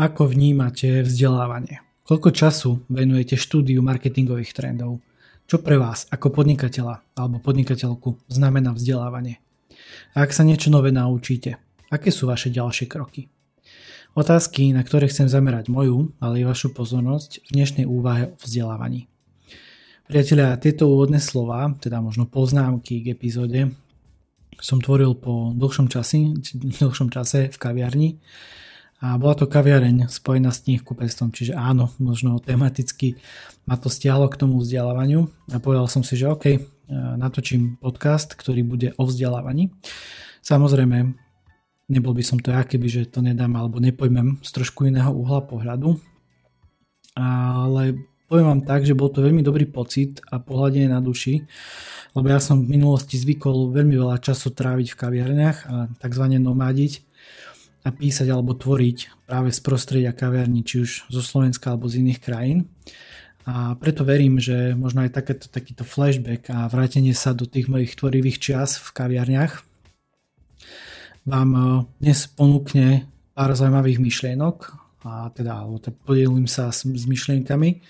Ako vnímate vzdelávanie? Koľko času venujete štúdiu marketingových trendov? Čo pre vás ako podnikateľa alebo podnikateľku znamená vzdelávanie? A ak sa niečo nové naučíte, aké sú vaše ďalšie kroky? Otázky, na ktoré chcem zamerať moju, ale i vašu pozornosť v dnešnej úvahe o vzdelávaní. Priatelia, tieto úvodné slova, teda možno poznámky k epizóde, som tvoril po dlhšom, časi, dlhšom čase v kaviarni a bola to kaviareň spojená s knihkupectvom, čiže áno, možno tematicky ma to stiahlo k tomu vzdelávaniu a povedal som si, že OK, e, natočím podcast, ktorý bude o vzdelávaní. Samozrejme, nebol by som to ja, keby že to nedám alebo nepojmem z trošku iného uhla pohľadu, ale poviem vám tak, že bol to veľmi dobrý pocit a pohľadenie na duši, lebo ja som v minulosti zvykol veľmi veľa času tráviť v kaviarniach a tzv. nomadiť a písať alebo tvoriť práve z prostredia kaviarní, či už zo Slovenska alebo z iných krajín. A preto verím, že možno aj takéto, takýto flashback a vrátenie sa do tých mojich tvorivých čias v kaviarniach vám e, dnes ponúkne pár zaujímavých myšlienok a teda podelím sa s, s myšlienkami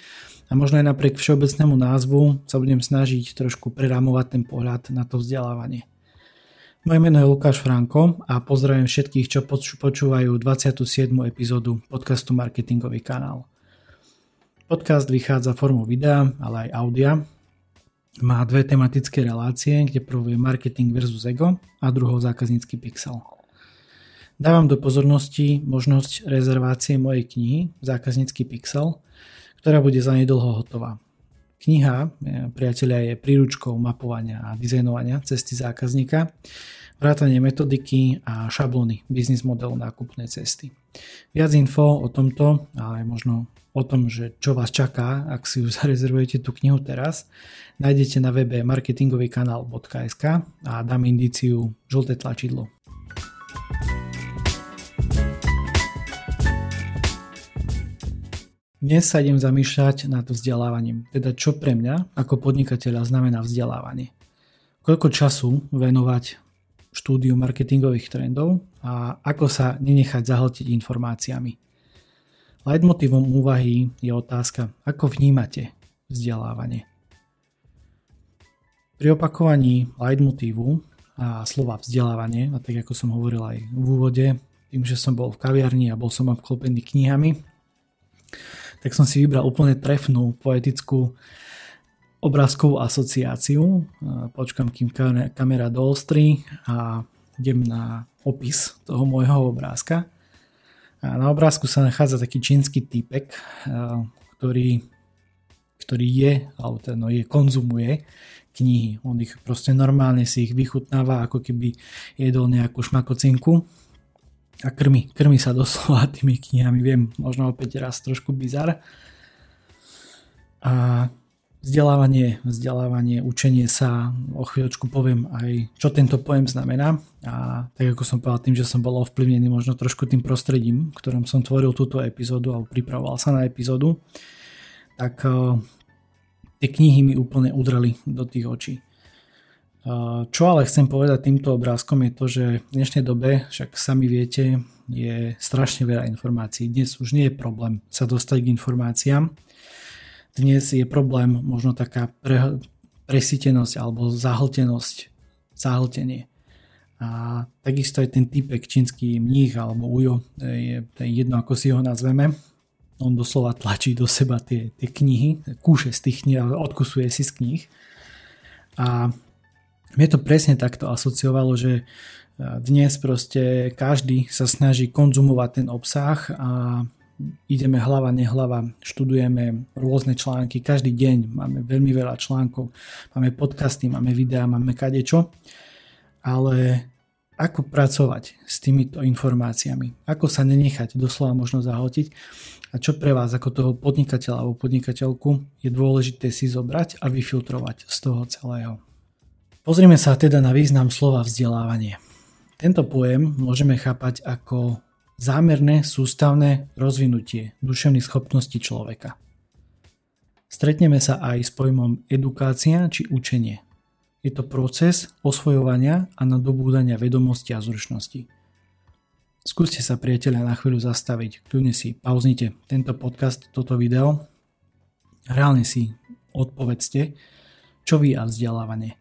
a možno aj napriek všeobecnému názvu sa budem snažiť trošku prerámovať ten pohľad na to vzdelávanie. Moje meno je Lukáš Franko a pozdravím všetkých, čo počúvajú 27. epizódu podcastu Marketingový kanál. Podcast vychádza formou videa, ale aj audia. Má dve tematické relácie, kde prvú je marketing versus ego a druhou zákaznícky pixel. Dávam do pozornosti možnosť rezervácie mojej knihy Zákaznícky pixel, ktorá bude za nedlho hotová. Kniha, e, priatelia, je príručkou mapovania a dizajnovania cesty zákazníka, vrátanie metodiky a šablóny biznis modelu nákupnej cesty. Viac info o tomto, ale možno o tom, že čo vás čaká, ak si už zarezervujete tú knihu teraz, nájdete na webe marketingovýkanál.sk a dám indíciu žlté tlačidlo. Dnes sa idem zamýšľať nad vzdelávaním, teda čo pre mňa ako podnikateľa znamená vzdelávanie. Koľko času venovať štúdiu marketingových trendov a ako sa nenechať zahltiť informáciami. Leitmotívom úvahy je otázka, ako vnímate vzdelávanie. Pri opakovaní leitmotívu a slova vzdelávanie, a tak ako som hovoril aj v úvode, tým, že som bol v kaviarni a bol som obklopený knihami, tak som si vybral úplne trefnú poetickú obrázkovú asociáciu. Počkam, kým kamera doostri a idem na opis toho môjho obrázka. A na obrázku sa nachádza taký čínsky typek, ktorý, ktorý je, alebo teda no je, konzumuje knihy. On ich proste normálne si ich vychutnáva, ako keby jedol nejakú šmakocinku a krmi, krmi sa doslova tými knihami, viem, možno opäť raz trošku bizar. A vzdelávanie, vzdelávanie, učenie sa, o chvíľočku poviem aj, čo tento pojem znamená. A tak ako som povedal, tým, že som bol ovplyvnený možno trošku tým prostredím, ktorom som tvoril túto epizódu alebo pripravoval sa na epizódu, tak uh, tie knihy mi úplne udreli do tých očí. Čo ale chcem povedať týmto obrázkom je to, že v dnešnej dobe, však sami viete, je strašne veľa informácií. Dnes už nie je problém sa dostať k informáciám. Dnes je problém možno taká pre, presítenosť alebo zahltenosť, zahltenie. A takisto aj ten typek čínsky mních alebo ujo, je, je jedno ako si ho nazveme, on doslova tlačí do seba tie, tie knihy, kúše z tých knih, odkusuje si z knih. A mne to presne takto asociovalo, že e, dnes proste každý sa snaží konzumovať ten obsah a ideme hlava, nehlava, študujeme rôzne články, každý deň máme veľmi veľa článkov, máme podcasty, máme videá, máme kadečo, ale ako pracovať s týmito informáciami, ako sa nenechať doslova možno zahltiť? A čo pre vás ako toho podnikateľa alebo podnikateľku je dôležité si zobrať a vyfiltrovať z toho celého. Pozrime sa teda na význam slova vzdelávanie. Tento pojem môžeme chápať ako zámerné sústavné rozvinutie duševných schopností človeka. Stretneme sa aj s pojmom edukácia či učenie. Je to proces osvojovania a nadobúdania vedomosti a zručnosti. Skúste sa priateľa na chvíľu zastaviť, kľudne si pauznite tento podcast, toto video. Reálne si odpovedzte, čo vy a vzdelávanie.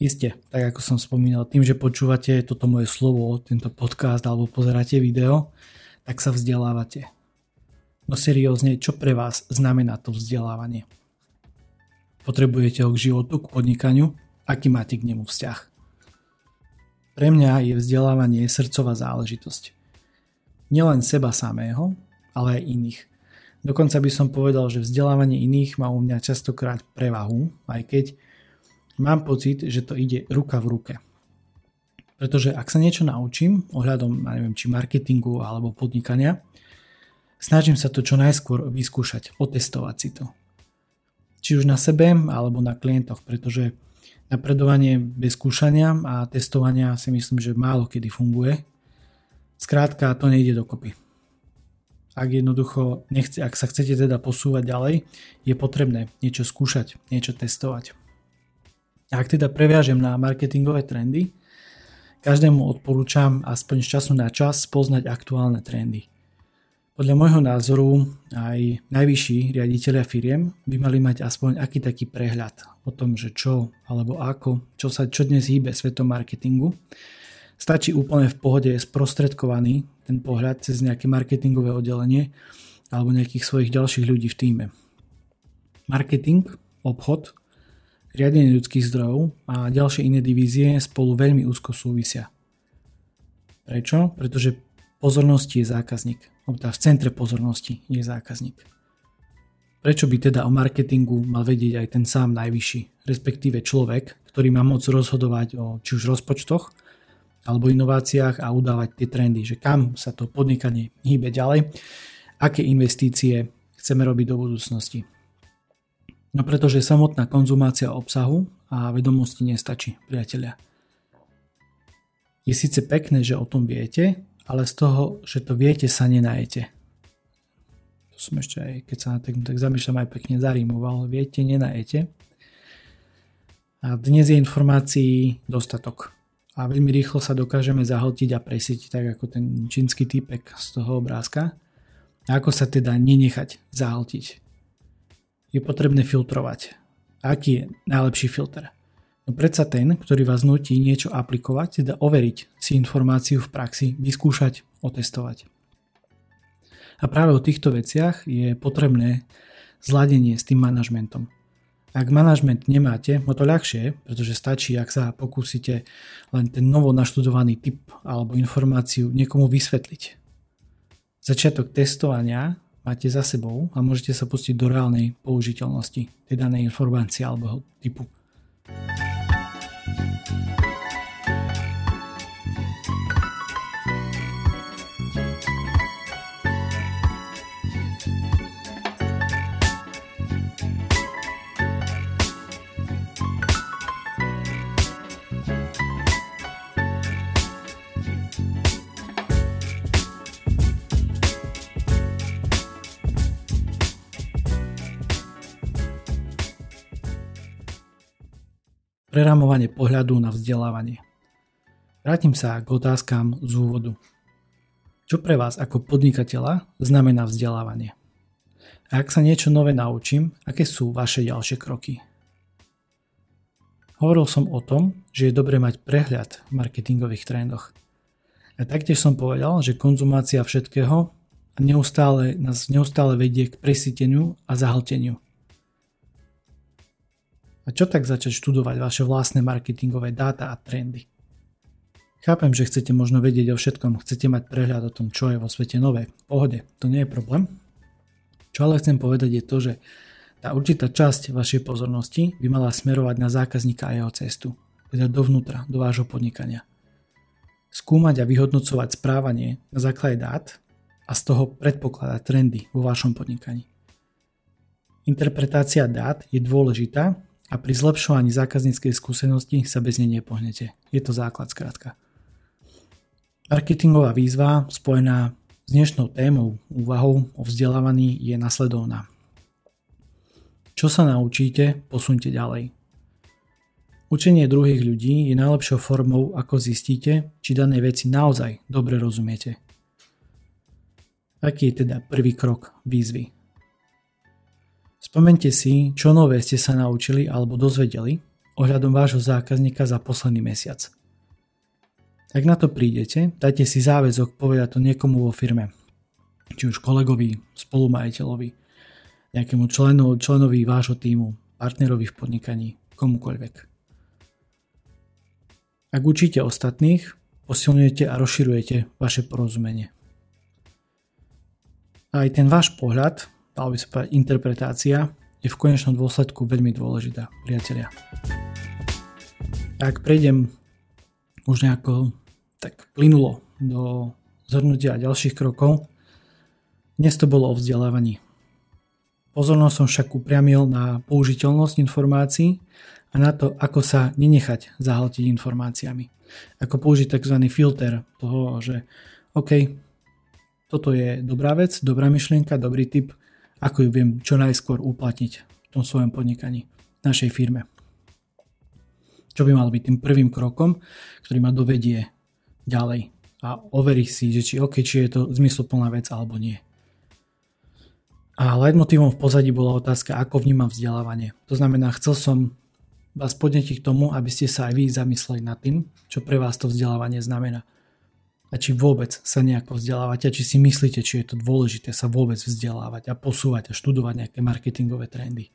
Isté, tak ako som spomínal, tým, že počúvate toto moje slovo, tento podcast alebo pozeráte video, tak sa vzdelávate. No seriózne, čo pre vás znamená to vzdelávanie? Potrebujete ho k životu, k podnikaniu? Aký máte k nemu vzťah? Pre mňa je vzdelávanie srdcová záležitosť. Nielen seba samého, ale aj iných. Dokonca by som povedal, že vzdelávanie iných má u mňa častokrát prevahu, aj keď mám pocit, že to ide ruka v ruke. Pretože ak sa niečo naučím ohľadom, ja neviem, či marketingu alebo podnikania, snažím sa to čo najskôr vyskúšať, otestovať si to. Či už na sebe alebo na klientoch, pretože napredovanie bez skúšania a testovania si myslím, že málo kedy funguje. Skrátka to nejde dokopy. Ak jednoducho nechce, ak sa chcete teda posúvať ďalej, je potrebné niečo skúšať, niečo testovať. Ak teda previažem na marketingové trendy, každému odporúčam aspoň z času na čas poznať aktuálne trendy. Podľa môjho názoru aj najvyšší riaditeľia firiem by mali mať aspoň aký taký prehľad o tom, že čo alebo ako, čo sa čo dnes hýbe svetom marketingu. Stačí úplne v pohode sprostredkovaný ten pohľad cez nejaké marketingové oddelenie alebo nejakých svojich ďalších ľudí v týme. Marketing, obchod riadenie ľudských zdrojov a ďalšie iné divízie spolu veľmi úzko súvisia. Prečo? Pretože pozornosti je zákazník. Teda v centre pozornosti je zákazník. Prečo by teda o marketingu mal vedieť aj ten sám najvyšší, respektíve človek, ktorý má moc rozhodovať o či už rozpočtoch, alebo inováciách a udávať tie trendy, že kam sa to podnikanie hýbe ďalej, aké investície chceme robiť do budúcnosti. No pretože samotná konzumácia obsahu a vedomosti nestačí, priatelia. Je síce pekné, že o tom viete, ale z toho, že to viete, sa nenajete. To som ešte aj, keď sa na tak, tak zamýšľam, aj pekne zarímoval. Viete, nenajete. A dnes je informácií dostatok. A veľmi rýchlo sa dokážeme zahltiť a presiť, tak ako ten čínsky typek z toho obrázka. A ako sa teda nenechať zahltiť je potrebné filtrovať. Aký je najlepší filter? No predsa ten, ktorý vás nutí niečo aplikovať, teda overiť si informáciu v praxi, vyskúšať, otestovať. A práve o týchto veciach je potrebné zladenie s tým manažmentom. Ak manažment nemáte, o to ľahšie, pretože stačí, ak sa pokúsite len ten novo naštudovaný typ alebo informáciu niekomu vysvetliť. Začiatok testovania máte za sebou a môžete sa pustiť do reálnej použiteľnosti tej danej informácie alebo typu. Preramovanie pohľadu na vzdelávanie. Vrátim sa k otázkam z úvodu. Čo pre vás ako podnikateľa znamená vzdelávanie? A ak sa niečo nové naučím, aké sú vaše ďalšie kroky? Hovoril som o tom, že je dobre mať prehľad v marketingových trendoch. A taktiež som povedal, že konzumácia všetkého neustále, nás neustále vedie k presíteniu a zahlteniu. Čo tak začať študovať vaše vlastné marketingové dáta a trendy? Chápem, že chcete možno vedieť o všetkom, chcete mať prehľad o tom, čo je vo svete nové. Pohode, to nie je problém. Čo ale chcem povedať je to, že tá určitá časť vašej pozornosti by mala smerovať na zákazníka a jeho cestu, teda dovnútra, do vášho podnikania. Skúmať a vyhodnocovať správanie na základe dát a z toho predpokladať trendy vo vašom podnikaní. Interpretácia dát je dôležitá a pri zlepšovaní zákazníckej skúsenosti sa bez nej nepohnete. Je to základ skrátka. Marketingová výzva spojená s dnešnou témou úvahou o vzdelávaní je nasledovná. Čo sa naučíte, posunte ďalej. Učenie druhých ľudí je najlepšou formou, ako zistíte, či dané veci naozaj dobre rozumiete. Aký je teda prvý krok výzvy? Spomente si, čo nové ste sa naučili alebo dozvedeli ohľadom vášho zákazníka za posledný mesiac. Ak na to prídete, dajte si záväzok povedať to niekomu vo firme, či už kolegovi, spolumajiteľovi, nejakému členu, členovi vášho týmu, partnerovi v podnikaní, komukoľvek. Ak učíte ostatných, posilňujete a rozširujete vaše porozumenie. A aj ten váš pohľad, dal by sa povedať interpretácia, je v konečnom dôsledku veľmi dôležitá, priatelia. Ak prejdem už nejako tak plynulo do zhrnutia ďalších krokov, dnes to bolo o vzdelávaní. Pozornosť som však upriamil na použiteľnosť informácií a na to, ako sa nenechať zahltiť informáciami. Ako použiť tzv. filter toho, že OK, toto je dobrá vec, dobrá myšlienka, dobrý tip, ako ju viem čo najskôr uplatniť v tom svojom podnikaní, v našej firme. Čo by mal byť tým prvým krokom, ktorý ma dovedie ďalej a overí si, že či, OK, či je to zmysluplná vec alebo nie. A leitmotívom v pozadí bola otázka, ako vnímam vzdelávanie. To znamená, chcel som vás podnetiť k tomu, aby ste sa aj vy zamysleli nad tým, čo pre vás to vzdelávanie znamená. A či vôbec sa nejako vzdelávate, a či si myslíte, či je to dôležité sa vôbec vzdelávať a posúvať a študovať nejaké marketingové trendy.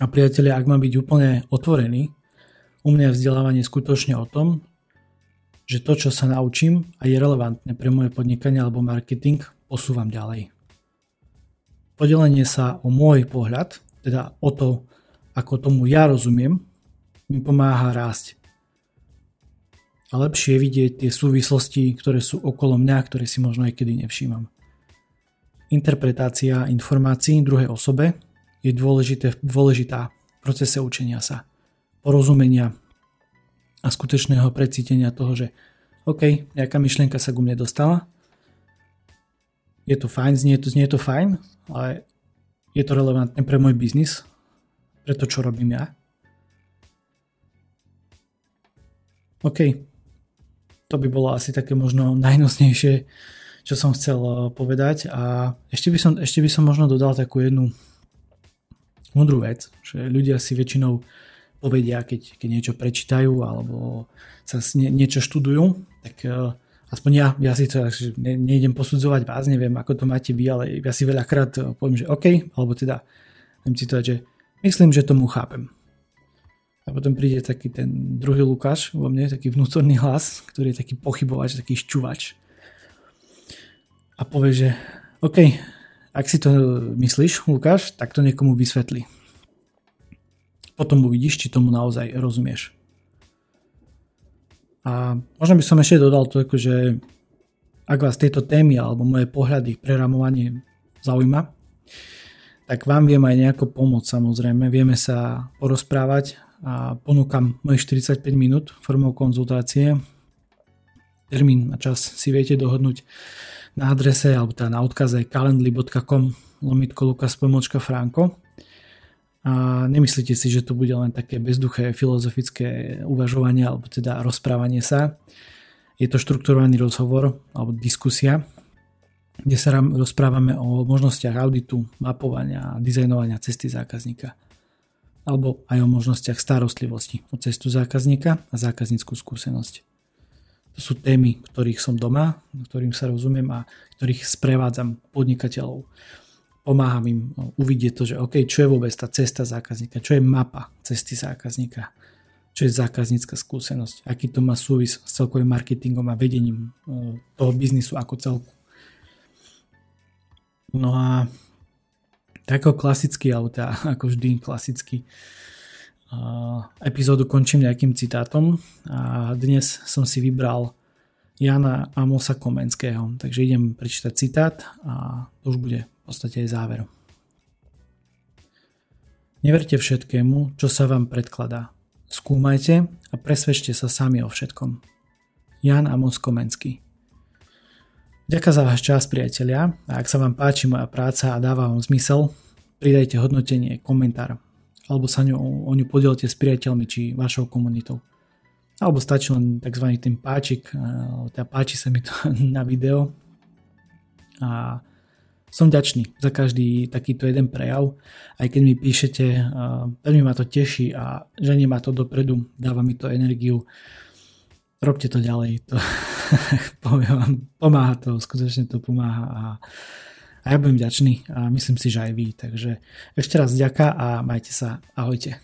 A priatelia, ak mám byť úplne otvorený, u mňa je vzdelávanie skutočne o tom, že to, čo sa naučím a je relevantné pre moje podnikanie alebo marketing, posúvam ďalej. Podelenie sa o môj pohľad, teda o to, ako tomu ja rozumiem, mi pomáha rásť. A lepšie vidieť tie súvislosti, ktoré sú okolo mňa, ktoré si možno aj kedy nevšímam. Interpretácia informácií druhej osobe je dôležité, dôležitá v procese učenia sa, porozumenia a skutečného precítenia toho, že OK, nejaká myšlienka sa ku mne dostala, je to fajn, znie to, znie to fajn, ale je to relevantné pre môj biznis, pre to, čo robím ja. OK, to by bolo asi také možno najnosnejšie, čo som chcel eh, povedať a ešte by som, ešte by som možno dodal takú jednu mudrú vec, že ľudia si väčšinou povedia, keď, keď niečo prečítajú alebo sa nie, niečo študujú, tak uh, aspoň ja, ja si to ne, nejdem posudzovať vás, neviem ako to máte vy, ale ja si veľakrát eh, poviem, že OK, alebo teda viem citovať, že Myslím, že tomu chápem. A potom príde taký ten druhý Lukáš vo mne, taký vnútorný hlas, ktorý je taký pochybovač, taký šťuvač. A povie, že OK, ak si to myslíš, Lukáš, tak to niekomu vysvetli. Potom uvidíš, či tomu naozaj rozumieš. A možno by som ešte dodal to, že ak vás tieto témy alebo moje pohľady, preramovanie zaujíma, tak vám viem aj nejako pomôcť samozrejme. Vieme sa porozprávať a ponúkam mojich 45 minút formou konzultácie. Termín a čas si viete dohodnúť na adrese alebo teda na odkaze calendly.com lomitko Lukas pomočka Franko. A nemyslíte si, že to bude len také bezduché filozofické uvažovanie alebo teda rozprávanie sa. Je to štrukturovaný rozhovor alebo diskusia, kde sa rozprávame o možnostiach auditu, mapovania a dizajnovania cesty zákazníka. Alebo aj o možnostiach starostlivosti o cestu zákazníka a zákazníckú skúsenosť. To sú témy, ktorých som doma, ktorým sa rozumiem a ktorých sprevádzam podnikateľov. Pomáham im uvidieť to, že OK, čo je vôbec tá cesta zákazníka, čo je mapa cesty zákazníka, čo je zákaznícka skúsenosť, aký to má súvis s celkovým marketingom a vedením e, toho biznisu ako celku. No a ako klasický, alebo teda ako vždy klasický epizódu končím nejakým citátom a dnes som si vybral Jana Amosa Komenského, takže idem prečítať citát a to už bude v podstate aj záver. Neverte všetkému, čo sa vám predkladá. Skúmajte a presvedčte sa sami o všetkom. Jan Amos Komenský Ďakujem za váš čas, priatelia. A ak sa vám páči moja práca a dáva vám zmysel, pridajte hodnotenie, komentár alebo sa ňu, o ňu podielte s priateľmi či vašou komunitou. Alebo stačí len tzv. ten páčik, teda páči sa mi to na video. A som ďačný za každý takýto jeden prejav. Aj keď mi píšete, veľmi ma to teší a ženie ma to dopredu, dáva mi to energiu. Robte to ďalej. To, poviem vám, pomáha to, skutočne to pomáha a, a ja budem ďačný a myslím si, že aj vy. Takže ešte raz ďaká a majte sa. Ahojte.